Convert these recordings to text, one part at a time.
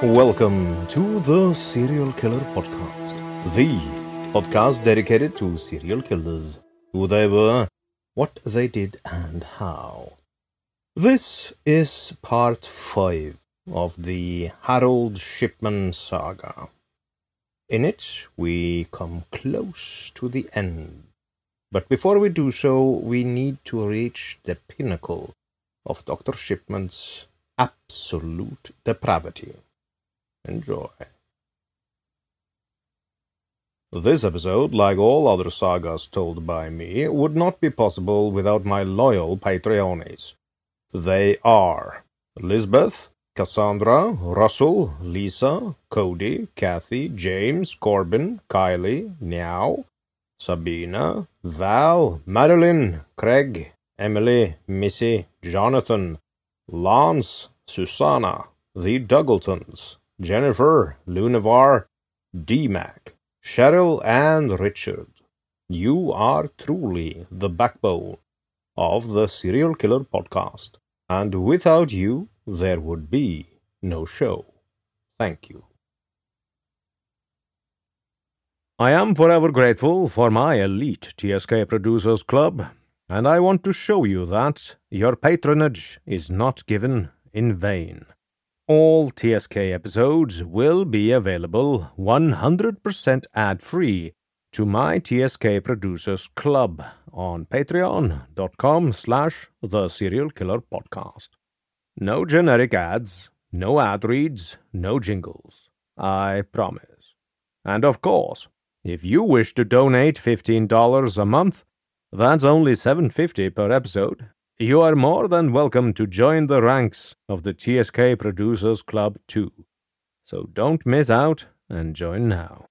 Welcome to the Serial Killer Podcast, the podcast dedicated to serial killers, who they were, what they did, and how. This is part 5 of the Harold Shipman saga. In it, we come close to the end. But before we do so, we need to reach the pinnacle of Dr. Shipman's absolute depravity. Enjoy. This episode, like all other sagas told by me, would not be possible without my loyal Patreones. They are Lisbeth, Cassandra, Russell, Lisa, Cody, Kathy, James, Corbin, Kylie, Meow, Sabina, Val, Madeline, Craig, Emily, Missy, Jonathan, Lance, Susanna, the Dougletons, Jennifer, Lunavar, D-Mac, Cheryl, and Richard. You are truly the backbone of the Serial Killer Podcast, and without you, there would be no show. Thank you. I am forever grateful for my elite TSK Producers Club, and I want to show you that your patronage is not given in vain. All TSK episodes will be available 100% ad free to my TSK Producers Club on patreon.com slash the serial killer podcast. No generic ads, no ad reads, no jingles. I promise. And of course, if you wish to donate $15 a month, that's only $7.50 per episode. You are more than welcome to join the ranks of the TSK Producers Club too. So don't miss out and join now.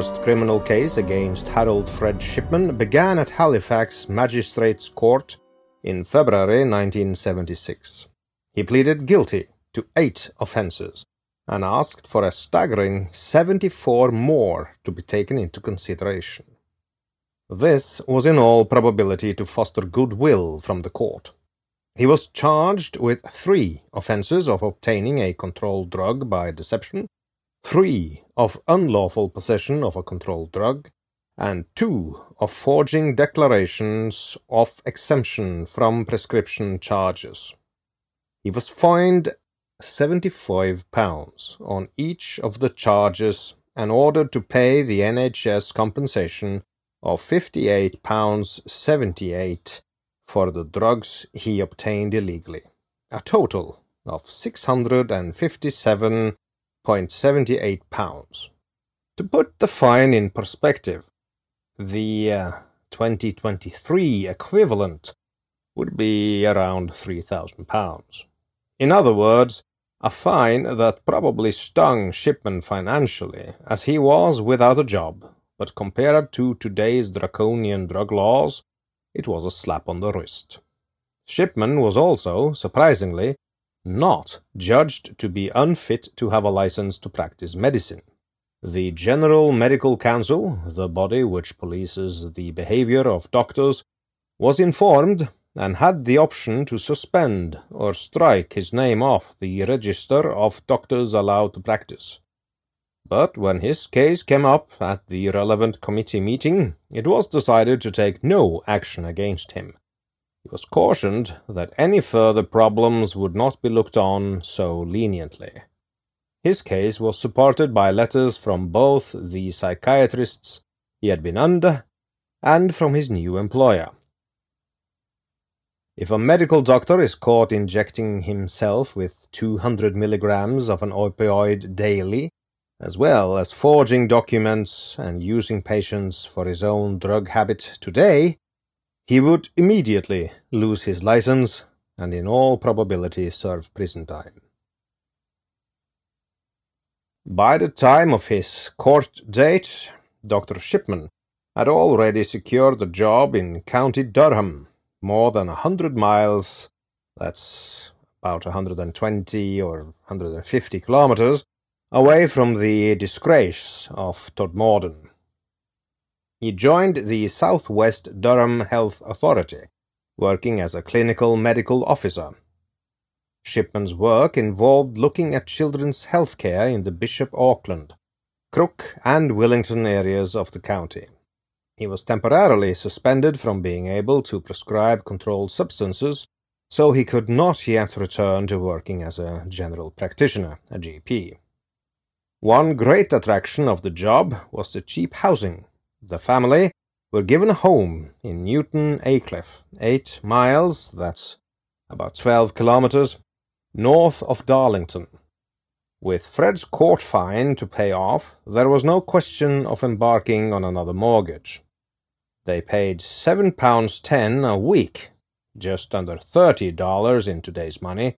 First criminal case against Harold Fred Shipman began at Halifax Magistrates Court in February 1976. He pleaded guilty to eight offences and asked for a staggering 74 more to be taken into consideration. This was in all probability to foster goodwill from the court. He was charged with three offences of obtaining a controlled drug by deception, three of unlawful possession of a controlled drug, and two of forging declarations of exemption from prescription charges. He was fined £75 on each of the charges and ordered to pay the NHS compensation of £58.78 for the drugs he obtained illegally, a total of £657.78. To put the fine in perspective, the uh, 2023 equivalent would be around £3,000. In other words, a fine that probably stung Shipman financially, as he was without a job, but compared to today's draconian drug laws, it was a slap on the wrist. Shipman was also, surprisingly, not judged to be unfit to have a license to practice medicine. The General Medical Council, the body which polices the behavior of doctors, was informed and had the option to suspend or strike his name off the register of doctors allowed to practice. But when his case came up at the relevant committee meeting, it was decided to take no action against him. He was cautioned that any further problems would not be looked on so leniently. His case was supported by letters from both the psychiatrists he had been under and from his new employer. If a medical doctor is caught injecting himself with 200 milligrams of an opioid daily, as well as forging documents and using patients for his own drug habit today, he would immediately lose his license and in all probability serve prison time. By the time of his court date, Dr. Shipman had already secured a job in County Durham more than a hundred miles, that's about 120 or 150 kilometers, away from the disgrace of Todmorden. He joined the Southwest Durham Health Authority, working as a clinical medical officer. Shipman's work involved looking at children's health care in the Bishop Auckland, Crook, and Willington areas of the county. He was temporarily suspended from being able to prescribe controlled substances, so he could not yet return to working as a general practitioner, a GP. One great attraction of the job was the cheap housing. The family were given a home in Newton Aycliffe, eight miles, that's about twelve kilometers, north of Darlington. With Fred's court fine to pay off, there was no question of embarking on another mortgage. They paid seven pounds ten a week, just under thirty dollars in today's money,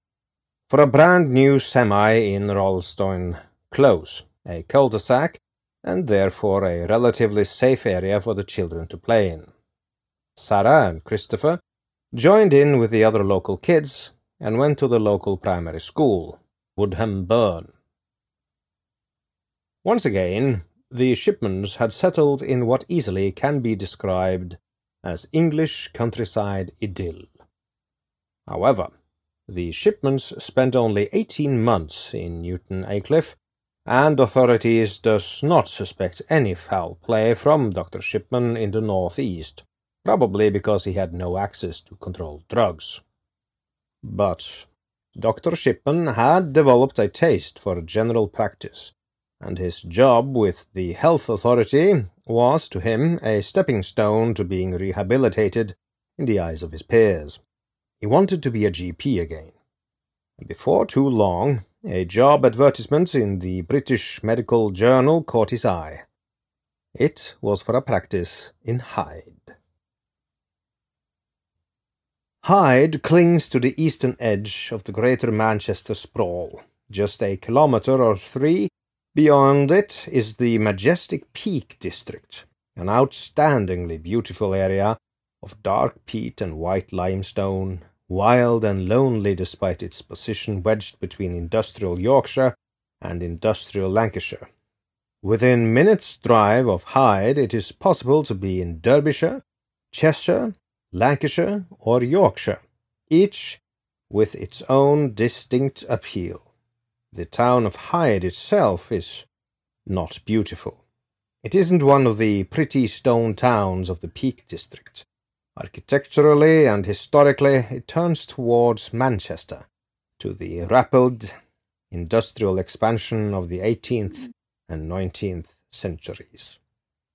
for a brand new semi in Rolleston Close, a cul-de-sac, and therefore a relatively safe area for the children to play in. Sarah and Christopher joined in with the other local kids and went to the local primary school, Woodham Burn. Once again, the Shipmans had settled in what easily can be described as English countryside idyll. However, the Shipmans spent only eighteen months in Newton Aycliffe, and authorities does not suspect any foul play from Dr. Shipman in the northeast, probably because he had no access to controlled drugs. But Dr. Shipman had developed a taste for general practice, and his job with the health authority was to him a stepping stone to being rehabilitated in the eyes of his peers. He wanted to be a GP again. And before too long, a job advertisement in the British Medical Journal caught his eye. It was for a practice in Hyde. Hyde clings to the eastern edge of the Greater Manchester sprawl, just a kilometre or three Beyond it is the majestic Peak District, an outstandingly beautiful area of dark peat and white limestone, wild and lonely despite its position wedged between industrial Yorkshire and industrial Lancashire. Within minutes' drive of Hyde, it is possible to be in Derbyshire, Cheshire, Lancashire, or Yorkshire, each with its own distinct appeal. The town of Hyde itself is not beautiful. It isn't one of the pretty stone towns of the Peak District. Architecturally and historically, it turns towards Manchester, to the rapid industrial expansion of the eighteenth and nineteenth centuries.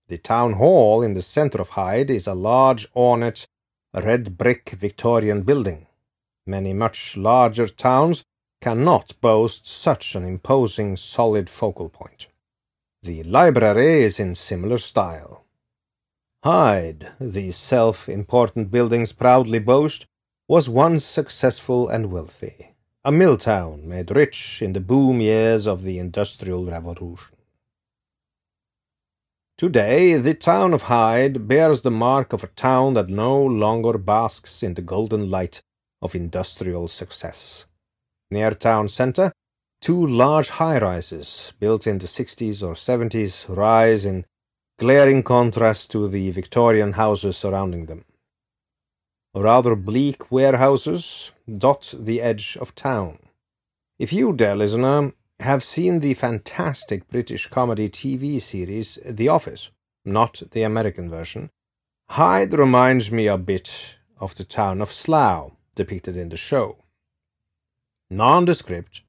The town hall in the centre of Hyde is a large, ornate, red brick Victorian building. Many much larger towns cannot boast such an imposing, solid focal point. The library is in similar style. Hyde, these self-important buildings proudly boast, was once successful and wealthy, a mill town made rich in the boom years of the Industrial Revolution. Today, the town of Hyde bears the mark of a town that no longer basks in the golden light of industrial success. Near town centre, two large high-rises, built in the 60s or 70s, rise in glaring contrast to the Victorian houses surrounding them. Rather bleak warehouses dot the edge of town. If you, dear listener, have seen the fantastic British comedy TV series The Office, not the American version, Hyde reminds me a bit of the town of Slough depicted in the show. Nondescript,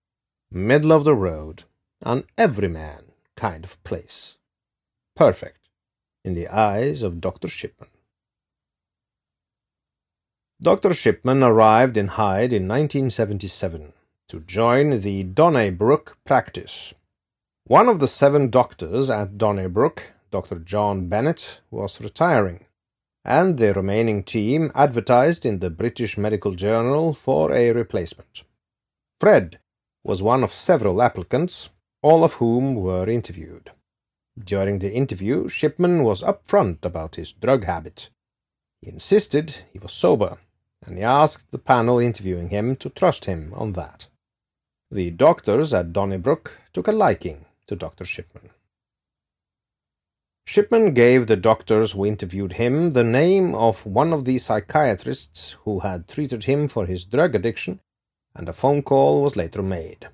middle of the road, an everyman kind of place. Perfect in the eyes of Dr. Shipman. Dr. Shipman arrived in Hyde in 1977 to join the Donnybrook practice. One of the seven doctors at Donnybrook, Dr. John Bennett, was retiring, and the remaining team advertised in the British Medical Journal for a replacement. Fred was one of several applicants, all of whom were interviewed. During the interview, Shipman was upfront about his drug habit. He insisted he was sober, and he asked the panel interviewing him to trust him on that. The doctors at Donnybrook took a liking to Dr. Shipman. Shipman gave the doctors who interviewed him the name of one of the psychiatrists who had treated him for his drug addiction, and a phone call was later made.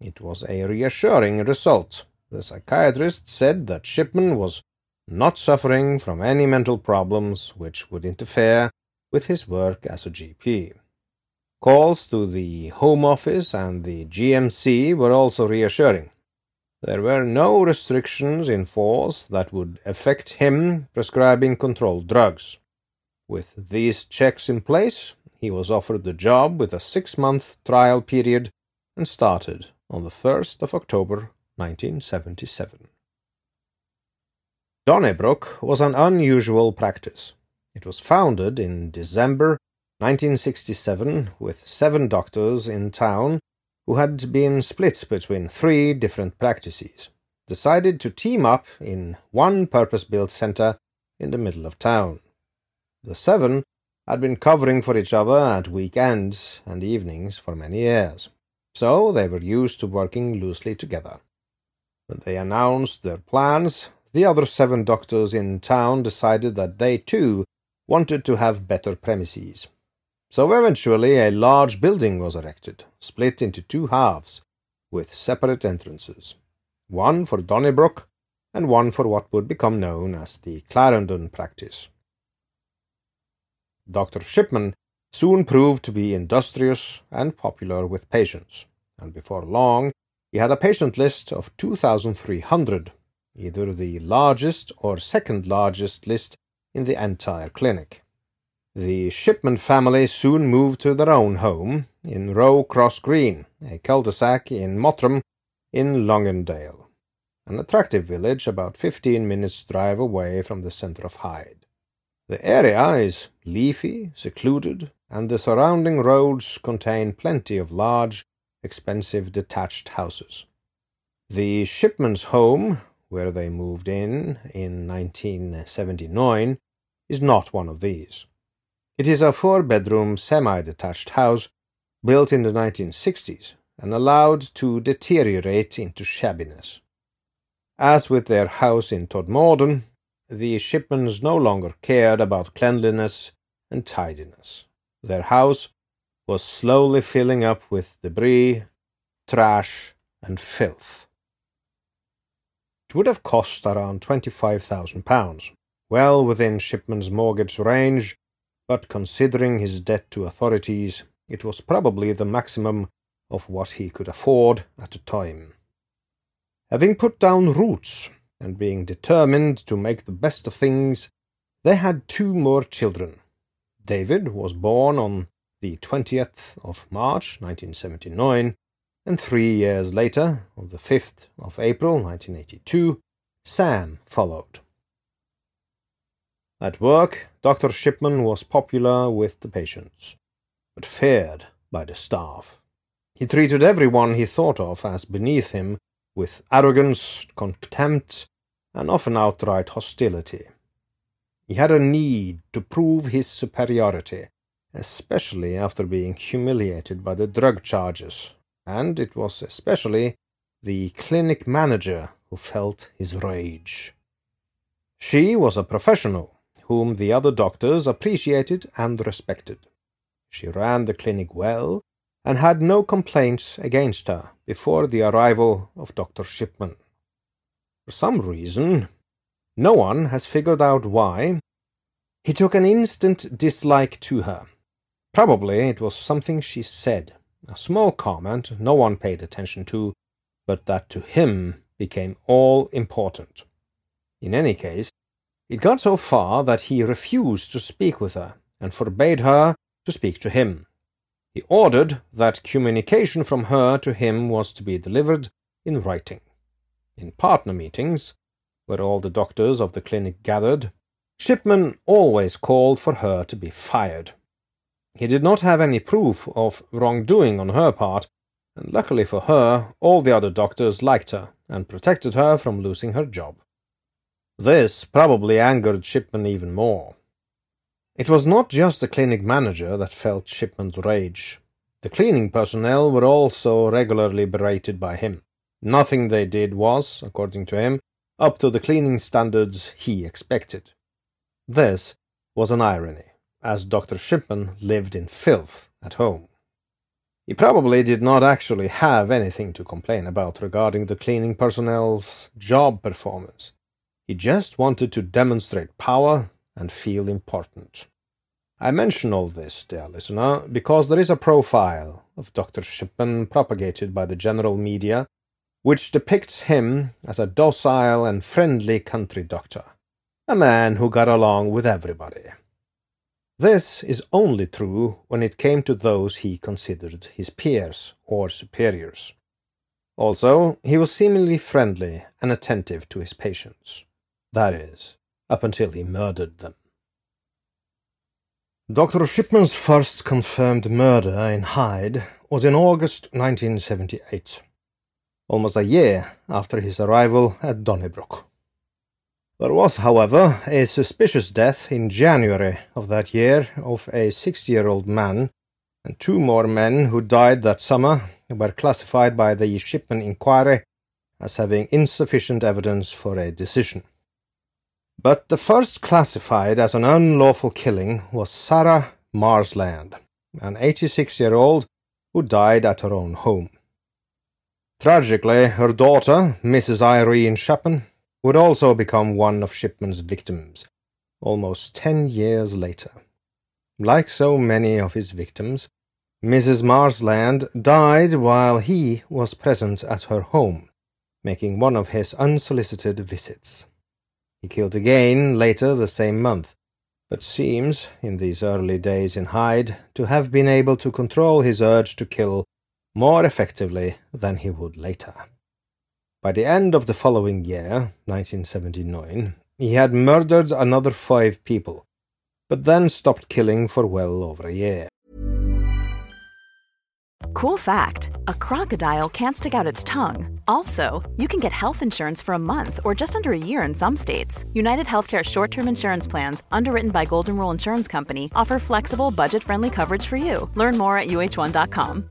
It was a reassuring result. The psychiatrist said that Shipman was not suffering from any mental problems which would interfere with his work as a GP. Calls to the Home Office and the GMC were also reassuring. There were no restrictions in force that would affect him prescribing controlled drugs. With these checks in place, he was offered the job with a six-month trial period and started on the 1st of October 1977. Donnybrook was an unusual practice. It was founded in December 1967 with seven doctors in town who had been split between three different practices, decided to team up in one purpose-built center in the middle of town. The seven had been covering for each other at weekends and evenings for many years, so they were used to working loosely together. When they announced their plans, the other seven doctors in town decided that they too wanted to have better premises. So eventually a large building was erected, split into two halves, with separate entrances, one for Donnybrook and one for what would become known as the Clarendon practice. Dr. Shipman soon proved to be industrious and popular with patients, and before long he had a patient list of 2,300, either the largest or second largest list in the entire clinic. The Shipman family soon moved to their own home in Roe Cross Green, a cul-de-sac in Mottram in Longdendale, an attractive village about fifteen minutes' drive away from the centre of Hyde. The area is leafy, secluded, and the surrounding roads contain plenty of large, expensive detached houses. The Shipman's home, where they moved in in 1979, is not one of these. It is a four-bedroom semi-detached house built in the 1960s and allowed to deteriorate into shabbiness. As with their house in Todmorden, the Shipmans no longer cared about cleanliness and tidiness. Their house was slowly filling up with debris, trash, and filth. It would have cost around £25,000, well within Shipman's mortgage range, but considering his debt to authorities, it was probably the maximum of what he could afford at the time. Having put down roots and being determined to make the best of things, they had two more children. David was born on the 20th of March 1979, and three years later, on the 5th of April 1982, Sam followed. At work, Dr. Shipman was popular with the patients, but feared by the staff. He treated everyone he thought of as beneath him with arrogance, contempt, and often outright hostility. He had a need to prove his superiority, especially after being humiliated by the drug charges, and it was especially the clinic manager who felt his rage. She was a professional whom the other doctors appreciated and respected. She ran the clinic well and had no complaints against her before the arrival of Dr. Shipman. For some reason, no one has figured out why, he took an instant dislike to her. Probably it was something she said, a small comment no one paid attention to, but that to him became all important. In any case, it got so far that he refused to speak with her and forbade her to speak to him. He ordered that communication from her to him was to be delivered in writing. In partner meetings, where all the doctors of the clinic gathered, Shipman always called for her to be fired. He did not have any proof of wrongdoing on her part, and luckily for her, all the other doctors liked her and protected her from losing her job. This probably angered Shipman even more. It was not just the clinic manager that felt Shipman's rage. The cleaning personnel were also regularly berated by him. Nothing they did was, according to him, up to the cleaning standards he expected. This was an irony, as Dr. Shipman lived in filth at home. He probably did not actually have anything to complain about regarding the cleaning personnel's job performance. He just wanted to demonstrate power and feel important. I mention all this, dear listener, because there is a profile of Dr. Shipman propagated by the general media which depicts him as a docile and friendly country doctor, a man who got along with everybody. This is only true when it came to those he considered his peers or superiors. Also, he was seemingly friendly and attentive to his patients. That is, up until he murdered them. Dr. Shipman's first confirmed murder in Hyde was in August 1978, almost a year after his arrival at Donnybrook. There was, however, a suspicious death in January of that year of a six-year-old man, and two more men who died that summer were classified by the Shipman inquiry as having insufficient evidence for a decision. But the first classified as an unlawful killing was Sarah Marsland, an 86 year old who died at her own home. Tragically, her daughter, Mrs. Irene Chapman, would also become one of Shipman's victims, almost ten years later. Like so many of his victims, Mrs. Marsland died while he was present at her home, making one of his unsolicited visits. He killed again later the same month, but seems, in these early days in Hyde, to have been able to control his urge to kill more effectively than he would later. By the end of the following year, 1979, he had murdered another five people, but then stopped killing for well over a year. Cool fact a crocodile can't stick out its tongue. Also, you can get health insurance for a month or just under a year in some states. United Healthcare short term insurance plans, underwritten by Golden Rule Insurance Company, offer flexible, budget friendly coverage for you. Learn more at uh1.com.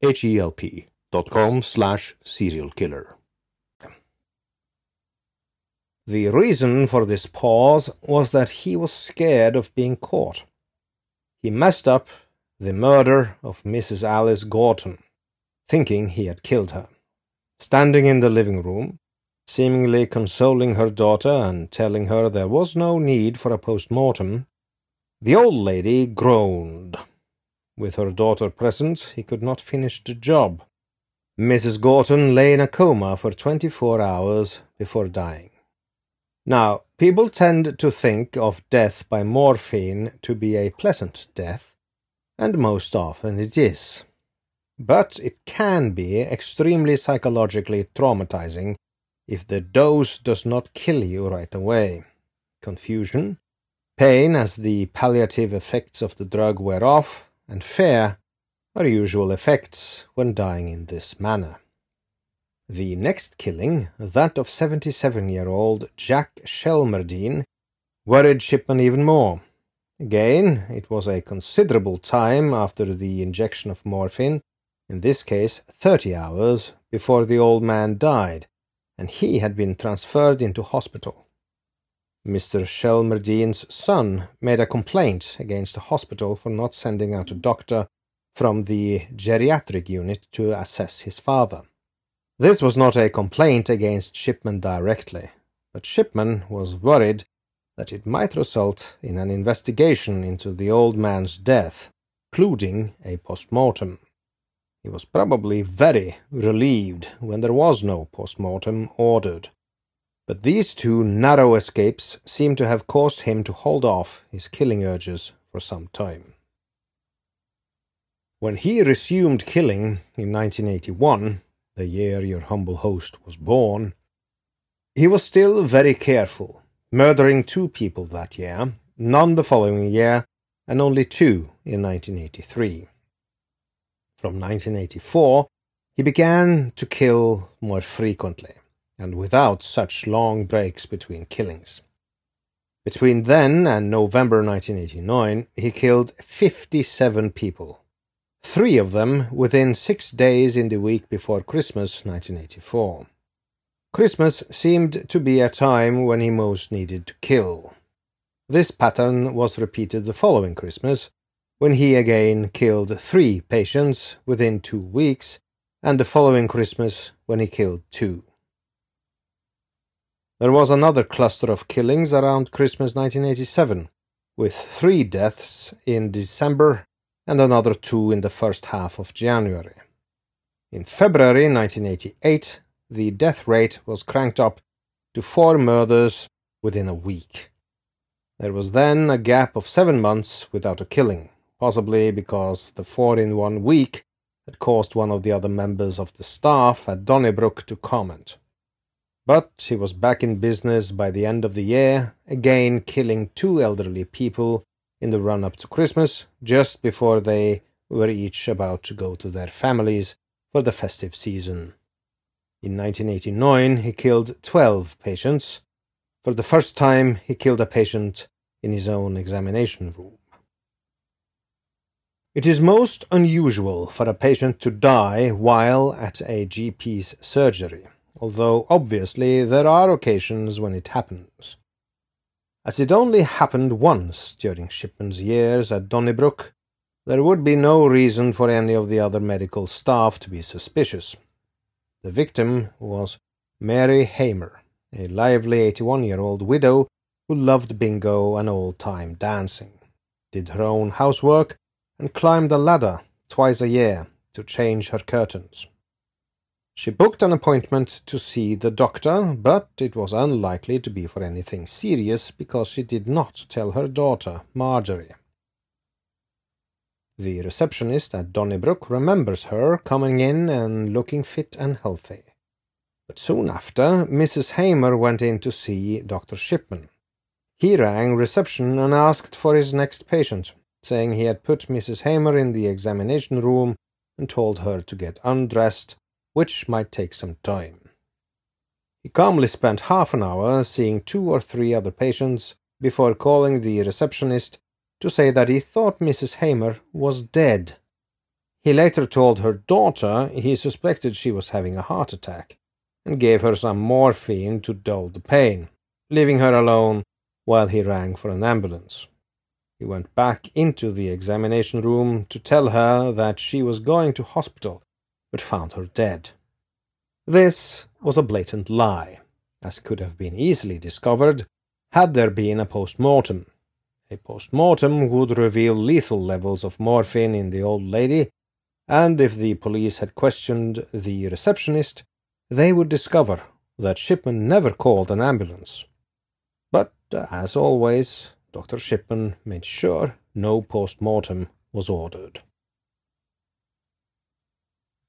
H-E-L-P dot com slash serial killer. The reason for this pause was that he was scared of being caught. He messed up the murder of Mrs. Alice Gorton, thinking he had killed her. Standing in the living room, seemingly consoling her daughter and telling her there was no need for a post-mortem, the old lady groaned with her daughter present, he could not finish the job. Mrs. Gorton lay in a coma for twenty-four hours before dying. Now, people tend to think of death by morphine to be a pleasant death, and most often it is. But it can be extremely psychologically traumatizing if the dose does not kill you right away. Confusion, pain as the palliative effects of the drug wear off, and fear are usual effects when dying in this manner. The next killing, that of 77-year-old Jack Shelmerdine, worried Shipman even more. Again, it was a considerable time after the injection of morphine, in this case thirty hours, before the old man died, and he had been transferred into hospital. Mr. Shelmerdine's son made a complaint against the hospital for not sending out a doctor from the geriatric unit to assess his father. This was not a complaint against Shipman directly, but Shipman was worried that it might result in an investigation into the old man's death, including a post-mortem. He was probably very relieved when there was no post-mortem ordered. But these two narrow escapes seem to have caused him to hold off his killing urges for some time. When he resumed killing in 1981, the year your humble host was born, he was still very careful, murdering two people that year, none the following year, and only two in 1983. From 1984, he began to kill more frequently and without such long breaks between killings. Between then and November 1989, he killed 57 people, three of them within six days in the week before Christmas 1984. Christmas seemed to be a time when he most needed to kill. This pattern was repeated the following Christmas, when he again killed three patients within two weeks, and the following Christmas when he killed two. There was another cluster of killings around Christmas 1987, with three deaths in December and another two in the first half of January. In February 1988, the death rate was cranked up to four murders within a week. There was then a gap of seven months without a killing, possibly because the four in one week had caused one of the other members of the staff at Donnybrook to comment. But he was back in business by the end of the year, again killing two elderly people in the run up to Christmas, just before they were each about to go to their families for the festive season. In 1989, he killed 12 patients. For the first time, he killed a patient in his own examination room. It is most unusual for a patient to die while at a GP's surgery, although obviously there are occasions when it happens. As it only happened once during Shipman's years at Donnybrook, there would be no reason for any of the other medical staff to be suspicious. The victim was Mary Hamer, a lively 81 year old widow who loved bingo and old time dancing, did her own housework, and climbed a ladder twice a year to change her curtains. She booked an appointment to see the doctor, but it was unlikely to be for anything serious because she did not tell her daughter, Marjorie. The receptionist at Donnybrook remembers her coming in and looking fit and healthy. But soon after, Mrs. Hamer went in to see Dr. Shipman. He rang reception and asked for his next patient, saying he had put Mrs. Hamer in the examination room and told her to get undressed, which might take some time. He calmly spent half an hour seeing two or three other patients before calling the receptionist to say that he thought Mrs. Hamer was dead. He later told her daughter he suspected she was having a heart attack and gave her some morphine to dull the pain, leaving her alone while he rang for an ambulance. He went back into the examination room to tell her that she was going to hospital, but found her dead. This was a blatant lie, as could have been easily discovered had there been a post mortem. A post-mortem would reveal lethal levels of morphine in the old lady, and if the police had questioned the receptionist, they would discover that Shipman never called an ambulance. But, as always, Dr. Shipman made sure no post-mortem was ordered.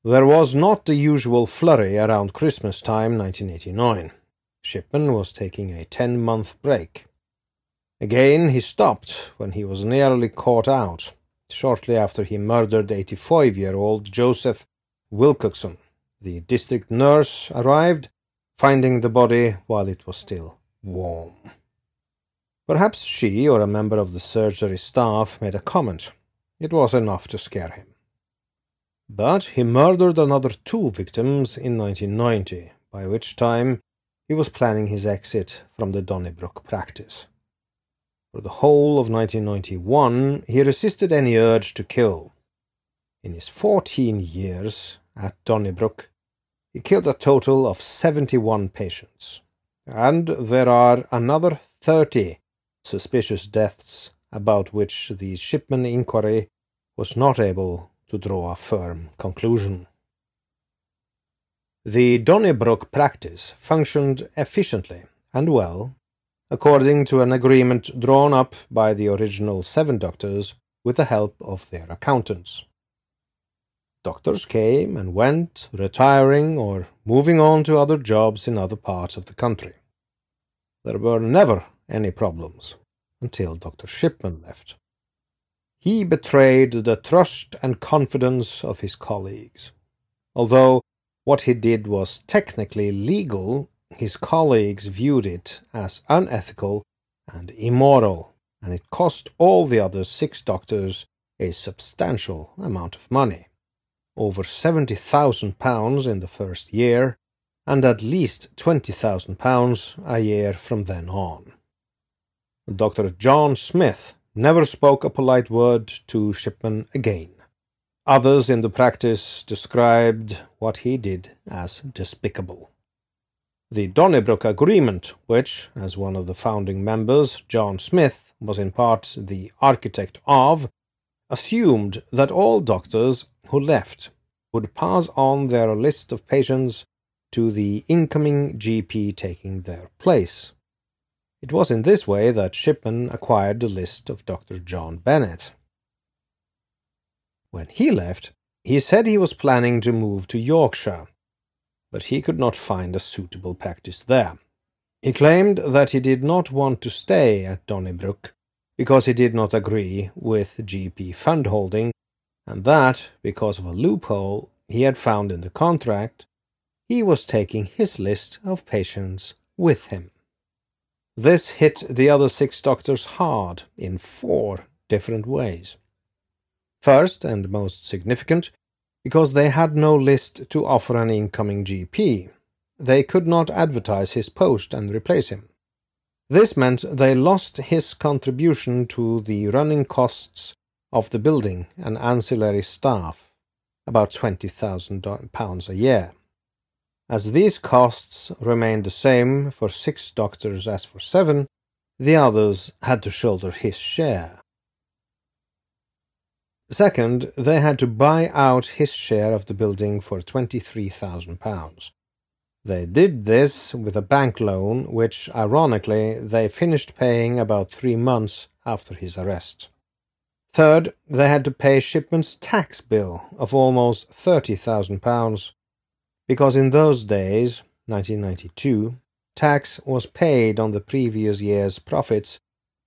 There was not the usual flurry around Christmas time 1989. Shipman was taking a ten-month break. Again he stopped when he was nearly caught out, shortly after he murdered 85 year old Joseph Wilcockson. The district nurse arrived, finding the body while it was still warm. Perhaps she or a member of the surgery staff made a comment. It was enough to scare him. But he murdered another two victims in 1990, by which time he was planning his exit from the Donnybrook practice. For the whole of 1991, he resisted any urge to kill. In his 14 years at Donnybrook, he killed a total of 71 patients, and there are another 30 suspicious deaths about which the Shipman inquiry was not able to draw a firm conclusion. The Donnybrook practice functioned efficiently and well according to an agreement drawn up by the original seven doctors with the help of their accountants. Doctors came and went, retiring or moving on to other jobs in other parts of the country. There were never any problems until Dr. Shipman left. He betrayed the trust and confidence of his colleagues. Although what he did was technically legal, his colleagues viewed it as unethical and immoral, and it cost all the other six doctors a substantial amount of money over £70,000 in the first year, and at least £20,000 a year from then on. Dr. John Smith never spoke a polite word to Shipman again. Others in the practice described what he did as despicable. The Donnybrook Agreement, which, as one of the founding members, John Smith, was in part the architect of, assumed that all doctors who left would pass on their list of patients to the incoming GP taking their place. It was in this way that Shipman acquired the list of Dr. John Bennett. When he left, he said he was planning to move to Yorkshire but he could not find a suitable practice there. He claimed that he did not want to stay at Donnybrook because he did not agree with GP fund holding, and that, because of a loophole he had found in the contract, he was taking his list of patients with him. This hit the other six doctors hard in four different ways. First, and most significant, because they had no list to offer an incoming GP. They could not advertise his post and replace him. This meant they lost his contribution to the running costs of the building and ancillary staff, about £20,000 a year. As these costs remained the same for six doctors as for seven, the others had to shoulder his share. Second, they had to buy out his share of the building for £23,000. They did this with a bank loan, which, ironically, they finished paying about three months after his arrest. Third, they had to pay Shipman's tax bill of almost £30,000, because in those days, 1992, tax was paid on the previous year's profits,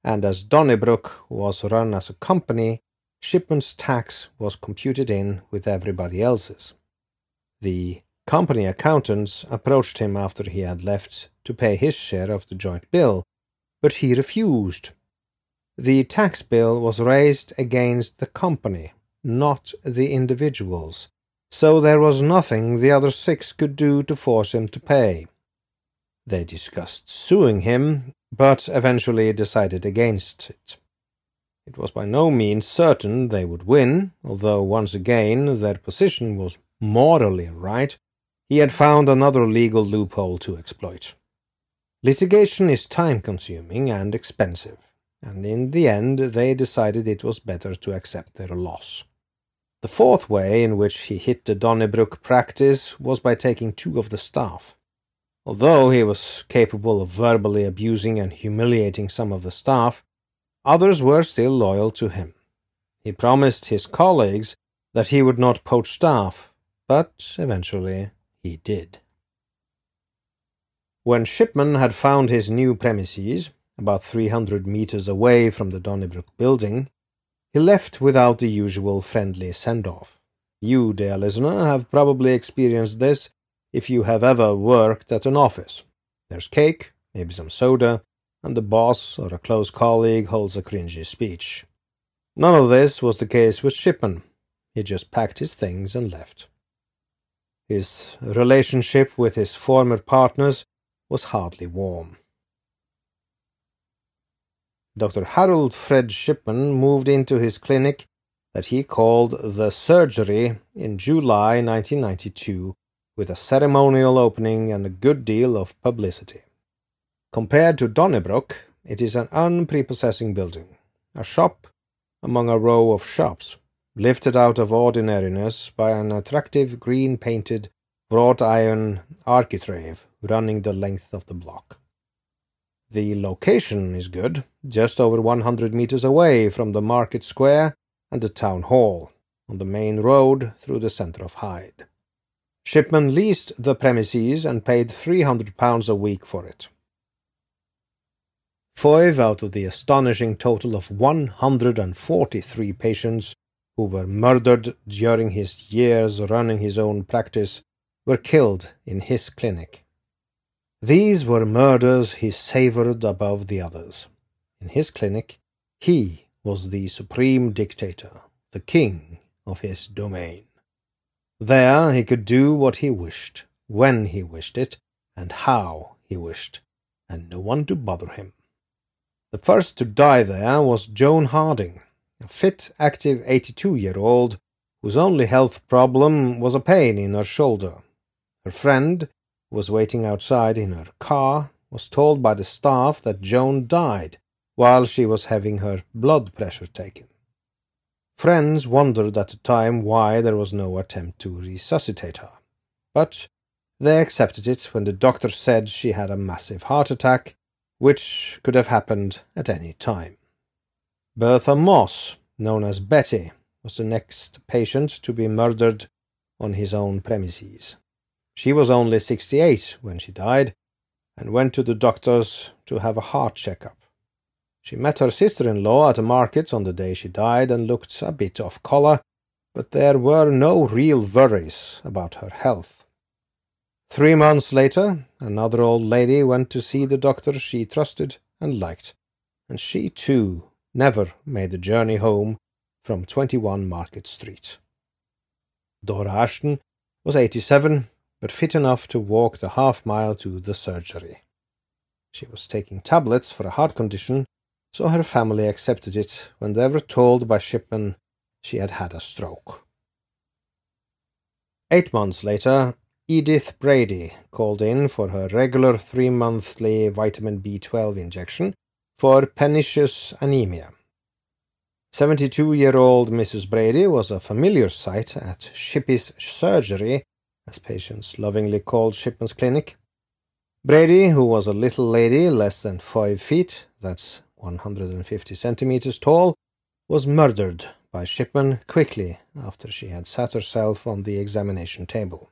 and as Donnybrook was run as a company, Shipman's tax was computed in with everybody else's. The Company accountants approached him after he had left to pay his share of the joint bill, but he refused. The tax bill was raised against the company, not the individuals, so there was nothing the other six could do to force him to pay. They discussed suing him, but eventually decided against it. It was by no means certain they would win, although once again their position was morally right he had found another legal loophole to exploit. Litigation is time consuming and expensive, and in the end they decided it was better to accept their loss. The fourth way in which he hit the Donnybrook practice was by taking two of the staff. Although he was capable of verbally abusing and humiliating some of the staff, others were still loyal to him. He promised his colleagues that he would not poach staff, but eventually he did. When Shipman had found his new premises, about three hundred meters away from the Donnybrook building, he left without the usual friendly send off. You, dear listener, have probably experienced this if you have ever worked at an office. There's cake, maybe some soda, and the boss or a close colleague holds a cringy speech. None of this was the case with Shipman. He just packed his things and left. His relationship with his former partners was hardly warm. Dr. Harold Fred Shipman moved into his clinic that he called the Surgery in July 1992 with a ceremonial opening and a good deal of publicity. Compared to Donnybrook, it is an unprepossessing building, a shop among a row of shops lifted out of ordinariness by an attractive green painted wrought iron architrave running the length of the block. The location is good, just over 100 meters away from the market square and the town hall, on the main road through the centre of Hyde. Shipman leased the premises and paid £300 a week for it. Five out of the astonishing total of 143 patients who were murdered during his years running his own practice, were killed in his clinic. These were murders he savored above the others. In his clinic, he was the supreme dictator, the king of his domain. There he could do what he wished, when he wished it, and how he wished, and no one to bother him. The first to die there was Joan Harding, a fit, active 82 year old whose only health problem was a pain in her shoulder. Her friend, was waiting outside in her car, was told by the staff that Joan died while she was having her blood pressure taken. Friends wondered at the time why there was no attempt to resuscitate her, but they accepted it when the doctor said she had a massive heart attack, which could have happened at any time. Bertha Moss, known as Betty, was the next patient to be murdered on his own premises. She was only 68 when she died and went to the doctors to have a heart checkup. She met her sister in law at a market on the day she died and looked a bit off colour, but there were no real worries about her health. Three months later, another old lady went to see the doctor she trusted and liked, and she too never made the journey home from 21 Market Street. Dora Ashton was 87, but fit enough to walk the half mile to the surgery. She was taking tablets for a heart condition, so her family accepted it when they were told by Shipman she had had a stroke. Eight months later, Edith Brady called in for her regular three monthly vitamin B12 injection for pernicious anemia. 72 year old Mrs. Brady was a familiar sight at Shippy's surgery, as patients lovingly called Shipman's clinic. Brady, who was a little lady less than five feet, that's 150 centimeters tall, was murdered by Shipman quickly after she had sat herself on the examination table.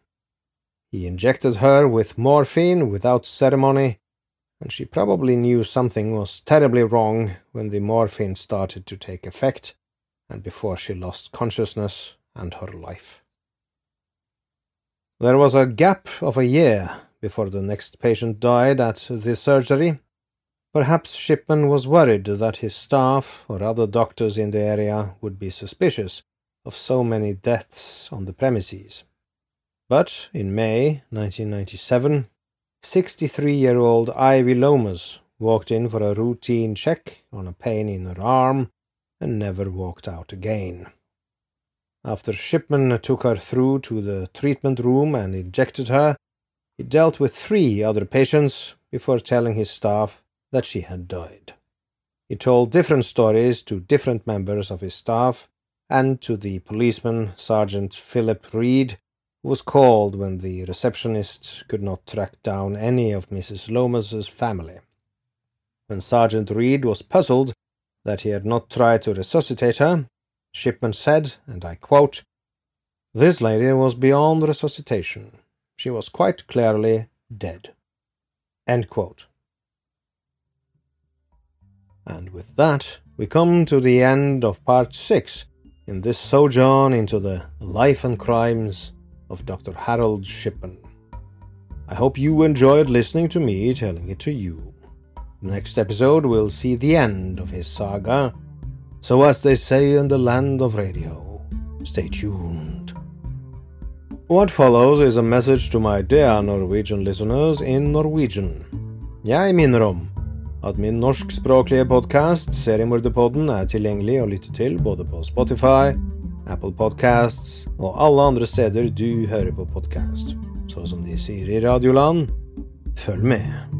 He injected her with morphine without ceremony, and she probably knew something was terribly wrong when the morphine started to take effect and before she lost consciousness and her life. There was a gap of a year before the next patient died at the surgery. Perhaps Shipman was worried that his staff or other doctors in the area would be suspicious of so many deaths on the premises. But in May 1997, 63 year old Ivy Lomas walked in for a routine check on a pain in her arm and never walked out again. After Shipman took her through to the treatment room and injected her, he dealt with three other patients before telling his staff that she had died. He told different stories to different members of his staff and to the policeman, Sergeant Philip Reed, who was called when the receptionist could not track down any of Mrs. Lomas's family. When Sergeant Reed was puzzled that he had not tried to resuscitate her, Shipman said, and I quote, This lady was beyond resuscitation. She was quite clearly dead. End quote. And with that, we come to the end of part six in this sojourn into the life and crimes of Dr. Harold Shipman. I hope you enjoyed listening to me telling it to you. Next episode, we'll see the end of his saga. So, as they say in the land of radio, stay tuned. What follows is a message to my dear Norwegian listeners in Norwegian. Jeg minner om at min norskspråklige podkast Seriemorderpodden er tilgjengelig å lytte til både på Spotify, Apple Podcasts og alle andre steder du hører på podkast. Så som de sier i Radioland, følg med.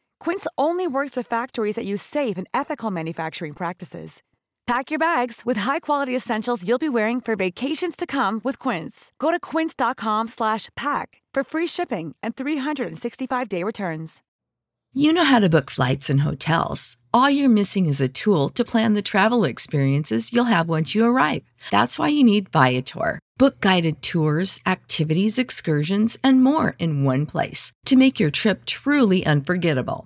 Quince only works with factories that use safe and ethical manufacturing practices. Pack your bags with high-quality essentials you'll be wearing for vacations to come with Quince. Go to quince.com/pack for free shipping and 365-day returns. You know how to book flights and hotels. All you're missing is a tool to plan the travel experiences you'll have once you arrive. That's why you need Viator. Book guided tours, activities, excursions, and more in one place to make your trip truly unforgettable.